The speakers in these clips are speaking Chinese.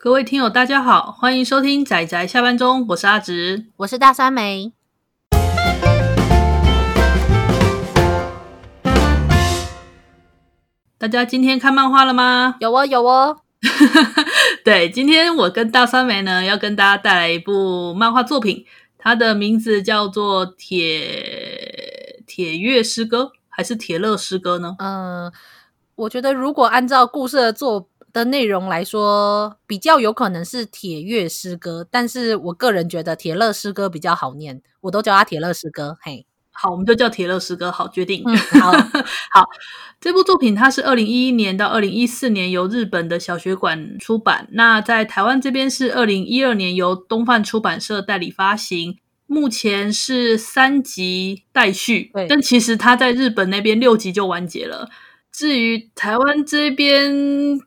各位听友，大家好，欢迎收听仔仔下班中，我是阿直，我是大酸梅。大家今天看漫画了吗？有哦，有哦。对，今天我跟大酸梅呢，要跟大家带来一部漫画作品，它的名字叫做《铁铁月诗歌》还是《铁乐诗歌》呢？嗯，我觉得如果按照故事的作的内容来说，比较有可能是《铁乐诗歌》，但是我个人觉得《铁乐诗歌》比较好念，我都叫它《铁乐诗歌》。嘿。好，我们就叫铁乐诗歌。好，决定。嗯、好 好，这部作品它是二零一一年到二零一四年由日本的小学馆出版，那在台湾这边是二零一二年由东贩出版社代理发行。目前是三集待续，对但其实它在日本那边六集就完结了。至于台湾这边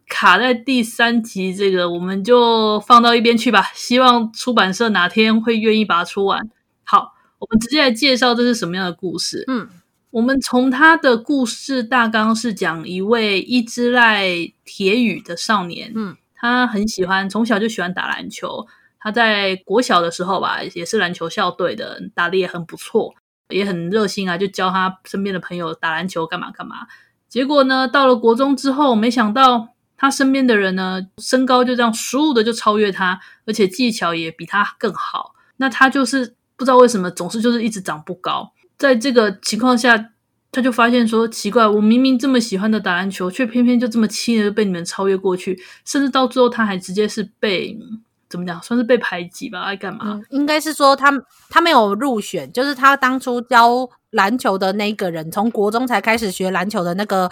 卡在第三集，这个我们就放到一边去吧。希望出版社哪天会愿意把它出完。好。我们直接来介绍这是什么样的故事。嗯，我们从他的故事大纲是讲一位一只赖铁羽的少年。嗯，他很喜欢，从小就喜欢打篮球。他在国小的时候吧，也是篮球校队的，打的也很不错，也很热心啊，就教他身边的朋友打篮球干嘛干嘛。结果呢，到了国中之后，没想到他身边的人呢，身高就这样倏地就超越他，而且技巧也比他更好。那他就是。不知道为什么总是就是一直长不高，在这个情况下，他就发现说奇怪，我明明这么喜欢的打篮球，却偏偏就这么轻易的被你们超越过去，甚至到最后他还直接是被怎么讲，算是被排挤吧？爱干嘛？嗯，应该是说他他没有入选，就是他当初教篮球的那个人，从国中才开始学篮球的那个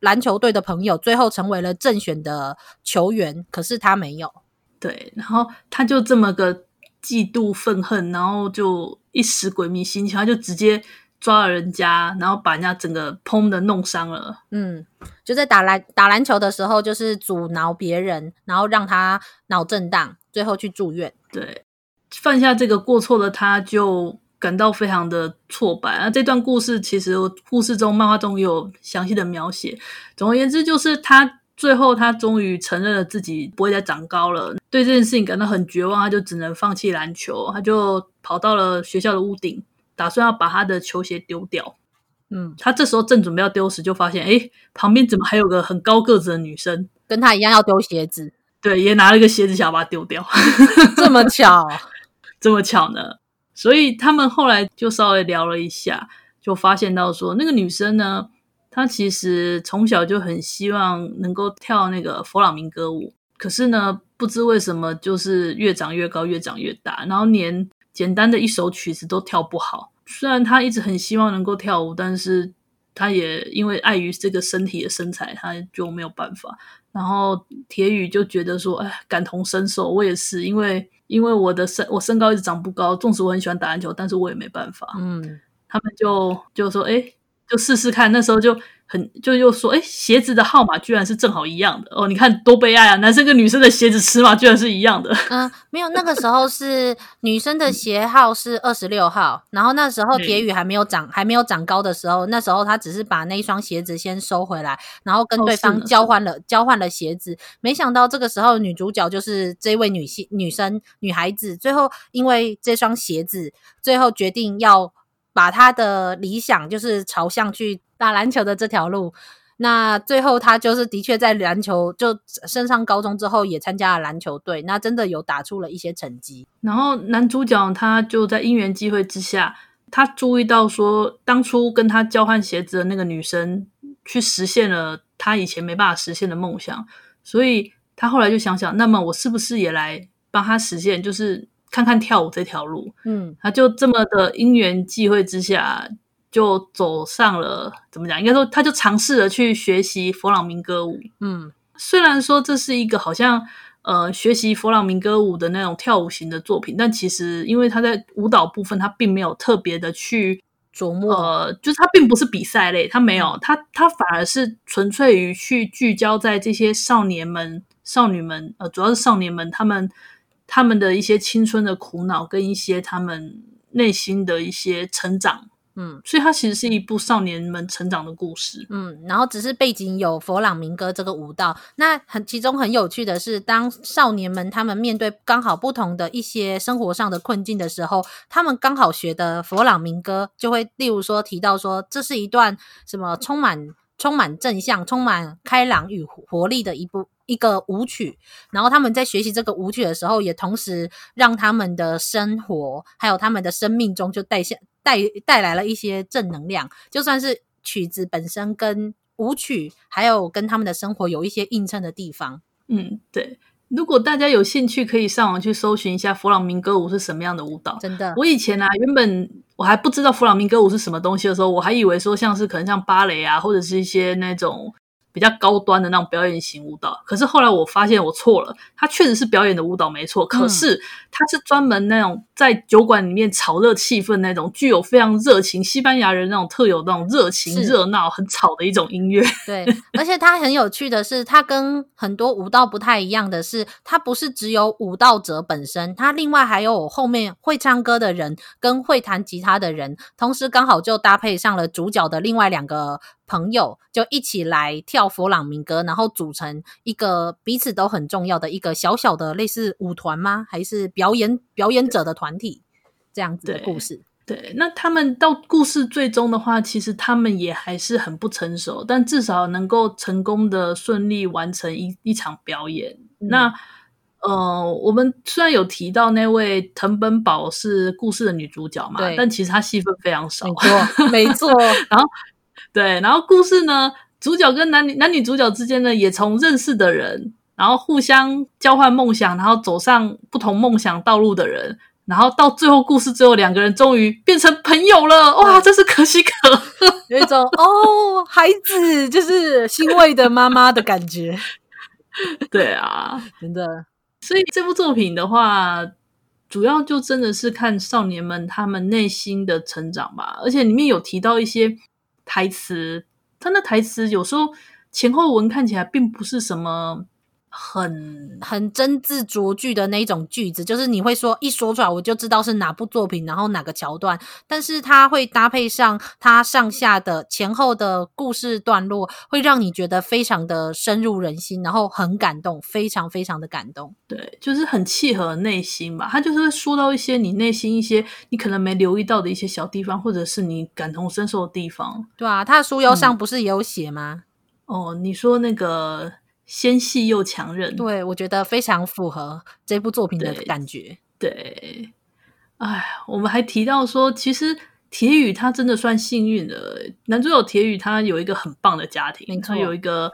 篮球队的朋友，最后成为了正选的球员，可是他没有。对，然后他就这么个。嫉妒愤恨，然后就一时鬼迷心窍，他就直接抓了人家，然后把人家整个砰的弄伤了。嗯，就在打篮打篮球的时候，就是阻挠别人，然后让他脑震荡，最后去住院。对，犯下这个过错的他，就感到非常的挫败。那这段故事其实故事中漫画中有详细的描写。总而言之，就是他。最后，他终于承认了自己不会再长高了，对这件事情感到很绝望，他就只能放弃篮球，他就跑到了学校的屋顶，打算要把他的球鞋丢掉。嗯，他这时候正准备要丢时，就发现，哎，旁边怎么还有个很高个子的女生，跟他一样要丢鞋子？对，也拿了一个鞋子想要把它丢掉，这么巧，这么巧呢？所以他们后来就稍微聊了一下，就发现到说，那个女生呢，她其实从小就很希望能够跳那个佛朗明歌舞，可是呢，不知为什么就是越长越高，越长越大，然后连简单的一首曲子都跳不好。虽然她一直很希望能够跳舞，但是他也因为碍于这个身体的身材，他就没有办法。然后铁宇就觉得说，哎，感同身受，我也是，因为因为我的身我身高一直长不高，纵使我很喜欢打篮球，但是我也没办法。嗯，他们就就说，哎。就试试看，那时候就很就又说，哎，鞋子的号码居然是正好一样的哦！你看多悲哀啊，男生跟女生的鞋子尺码居然是一样的。嗯，没有，那个时候是女生的鞋号是二十六号，然后那时候铁羽还没有长还没有长高的时候，那时候他只是把那一双鞋子先收回来，然后跟对方交换了、哦、交换了鞋子。没想到这个时候女主角就是这位女性女生女孩子，最后因为这双鞋子，最后决定要。把她的理想就是朝向去打篮球的这条路，那最后他就是的确在篮球就升上高中之后也参加了篮球队，那真的有打出了一些成绩。然后男主角他就在因缘际会之下，他注意到说当初跟他交换鞋子的那个女生去实现了他以前没办法实现的梦想，所以他后来就想想，那么我是不是也来帮他实现？就是。看看跳舞这条路，嗯，他就这么的因缘际会之下，就走上了怎么讲？应该说，他就尝试着去学习佛朗明歌舞，嗯，虽然说这是一个好像呃学习佛朗明歌舞的那种跳舞型的作品，但其实因为他在舞蹈部分，他并没有特别的去琢磨，呃，就是他并不是比赛类，他没有，他他反而是纯粹于去聚焦在这些少年们、少女们，呃，主要是少年们他们。他们的一些青春的苦恼，跟一些他们内心的一些成长嗯，所以它其实是一部少年们成长的故事。嗯，然后只是背景有佛朗明哥这个舞蹈。那很其中很有趣的是，当少年们他们面对刚好不同的一些生活上的困境的时候，他们刚好学的佛朗明哥就会，例如说提到说，这是一段什么充满充满正向、充满开朗与活力的一部。一个舞曲，然后他们在学习这个舞曲的时候，也同时让他们的生活还有他们的生命中就带下带带来了一些正能量。就算是曲子本身跟舞曲，还有跟他们的生活有一些映衬的地方。嗯，对。如果大家有兴趣，可以上网去搜寻一下弗朗明哥舞是什么样的舞蹈。真的，我以前啊，原本我还不知道弗朗明哥舞是什么东西的时候，我还以为说像是可能像芭蕾啊，或者是一些那种。比较高端的那种表演型舞蹈，可是后来我发现我错了，它确实是表演的舞蹈没错，可是它是专门那种在酒馆里面炒热气氛那种，具有非常热情西班牙人那种特有那种热情热闹很吵的一种音乐。对，而且它很有趣的是，它跟很多舞蹈不太一样的是，它不是只有舞蹈者本身，它另外还有后面会唱歌的人跟会弹吉他的人，同时刚好就搭配上了主角的另外两个。朋友就一起来跳佛朗明哥，然后组成一个彼此都很重要的一个小小的类似舞团吗？还是表演表演者的团体这样子的故事？对，对，那他们到故事最终的话，其实他们也还是很不成熟，但至少能够成功的顺利完成一一场表演。嗯、那呃，我们虽然有提到那位藤本宝是故事的女主角嘛，但其实她戏份非常少，没错，没错，然后。对，然后故事呢，主角跟男女男女主角之间呢，也从认识的人，然后互相交换梦想，然后走上不同梦想道路的人，然后到最后故事最后两个人终于变成朋友了，哇，真是可喜可贺，有一种 哦，孩子就是欣慰的妈妈的感觉。对啊，真的，所以这部作品的话，主要就真的是看少年们他们内心的成长吧，而且里面有提到一些。台词，他那台词有时候前后文看起来并不是什么很很真字酌句的那种句子，就是你会说一说出来我就知道是哪部作品，然后哪个桥段，但是它会搭配上它上下的前后的故事段落，会让你觉得非常的深入人心，然后很感动，非常非常的感动。对，就是很契合内心吧。他就是会说到一些你内心一些你可能没留意到的一些小地方，或者是你感同身受的地方。对啊，他的书腰上不是也有写吗？嗯。哦，你说那个。纤细又强韧，对，我觉得非常符合这部作品的感觉。对，哎，我们还提到说，其实铁宇他真的算幸运的。男主角铁宇他有一个很棒的家庭，他有一个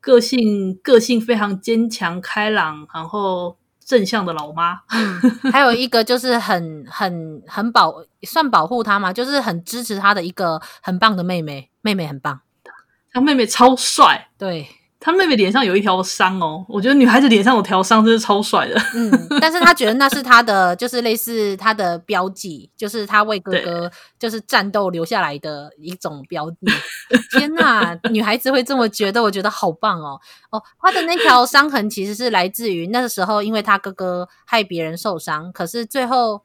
个性个性非常坚强、开朗，然后正向的老妈，嗯，还有一个就是很很很保算保护他嘛，就是很支持他的一个很棒的妹妹，妹妹很棒，他妹妹超帅，对。他妹妹脸上有一条伤哦，我觉得女孩子脸上有条伤真是超帅的。嗯，但是他觉得那是他的，就是类似他的标记，就是他为哥哥就是战斗留下来的一种标记。天哪，女孩子会这么觉得，我觉得好棒哦。哦，他的那条伤痕其实是来自于那个时候，因为他哥哥害别人受伤，可是最后，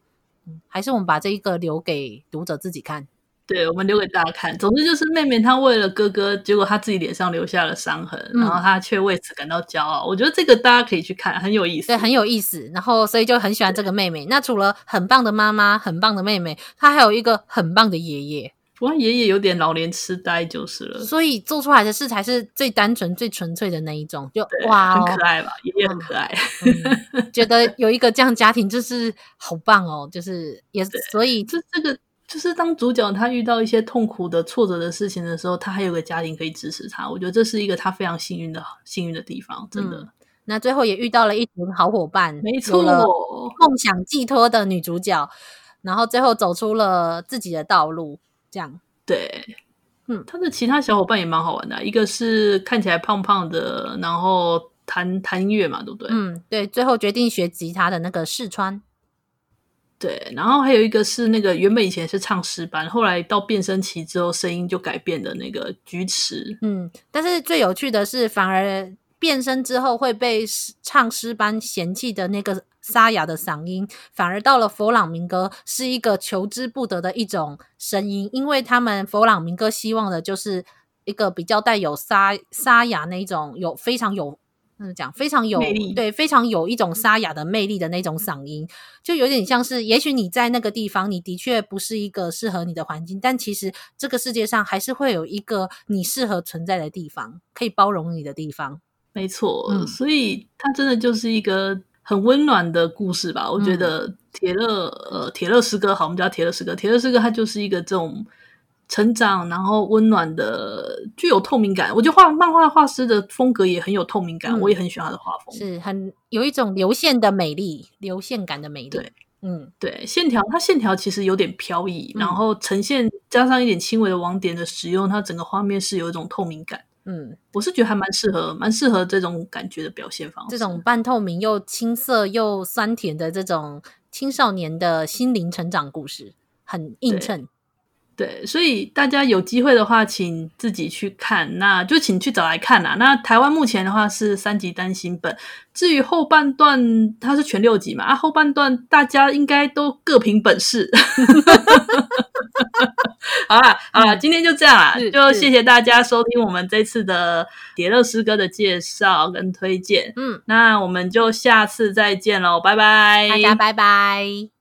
嗯，还是我们把这一个留给读者自己看。对，我们留给大家看。总之就是妹妹她为了哥哥，结果她自己脸上留下了伤痕，嗯、然后她却为此感到骄傲。我觉得这个大家可以去看，很有意思。对，很有意思。然后所以就很喜欢这个妹妹。那除了很棒的妈妈、很棒的妹妹，她还有一个很棒的爷爷。不过爷爷有点老年痴呆就是了。所以做出来的事才是最单纯、最纯粹的那一种。就哇、哦，很可爱吧？爷爷很可爱。嗯、觉得有一个这样家庭就是好棒哦，就是也 所以这这个。就是当主角他遇到一些痛苦的挫折的事情的时候，他还有个家庭可以支持他。我觉得这是一个他非常幸运的幸运的地方，真的。嗯、那最后也遇到了一群好伙伴，没错，梦想寄托的女主角，然后最后走出了自己的道路。这样，对，嗯，他的其他小伙伴也蛮好玩的，一个是看起来胖胖的，然后弹弹音乐嘛，对不对？嗯，对，最后决定学吉他的那个试川。对，然后还有一个是那个原本以前是唱诗班，后来到变声期之后声音就改变的那个菊池。嗯，但是最有趣的是，反而变声之后会被唱诗班嫌弃的那个沙哑的嗓音，反而到了佛朗明哥是一个求之不得的一种声音，因为他们佛朗明哥希望的就是一个比较带有沙沙哑那种有非常有。嗯，讲非常有对，非常有一种沙哑的魅力的那种嗓音，就有点像是，也许你在那个地方，你的确不是一个适合你的环境，但其实这个世界上还是会有一个你适合存在的地方，可以包容你的地方。没错，嗯，所以它真的就是一个很温暖的故事吧？我觉得铁乐，呃，铁勒诗歌好，我们叫铁勒诗歌，铁勒诗歌它就是一个这种。成长，然后温暖的，具有透明感。我觉得画漫画画师的风格也很有透明感，嗯、我也很喜欢他的画风，是很有一种流线的美丽，流线感的美丽。对，嗯，对，线条，它线条其实有点飘逸，嗯、然后呈现加上一点轻微的网点的使用，它整个画面是有一种透明感。嗯，我是觉得还蛮适合，蛮适合这种感觉的表现方式。这种半透明又青涩又酸甜的这种青少年的心灵成长故事，很映衬。对，所以大家有机会的话，请自己去看，那就请去找来看啦。那台湾目前的话是三集单行本，至于后半段它是全六集嘛，啊，后半段大家应该都各凭本事。好啦，好啦，今天就这样啦，就谢谢大家收听我们这次的铁乐诗歌的介绍跟推荐。嗯，那我们就下次再见喽，拜拜，大家拜拜。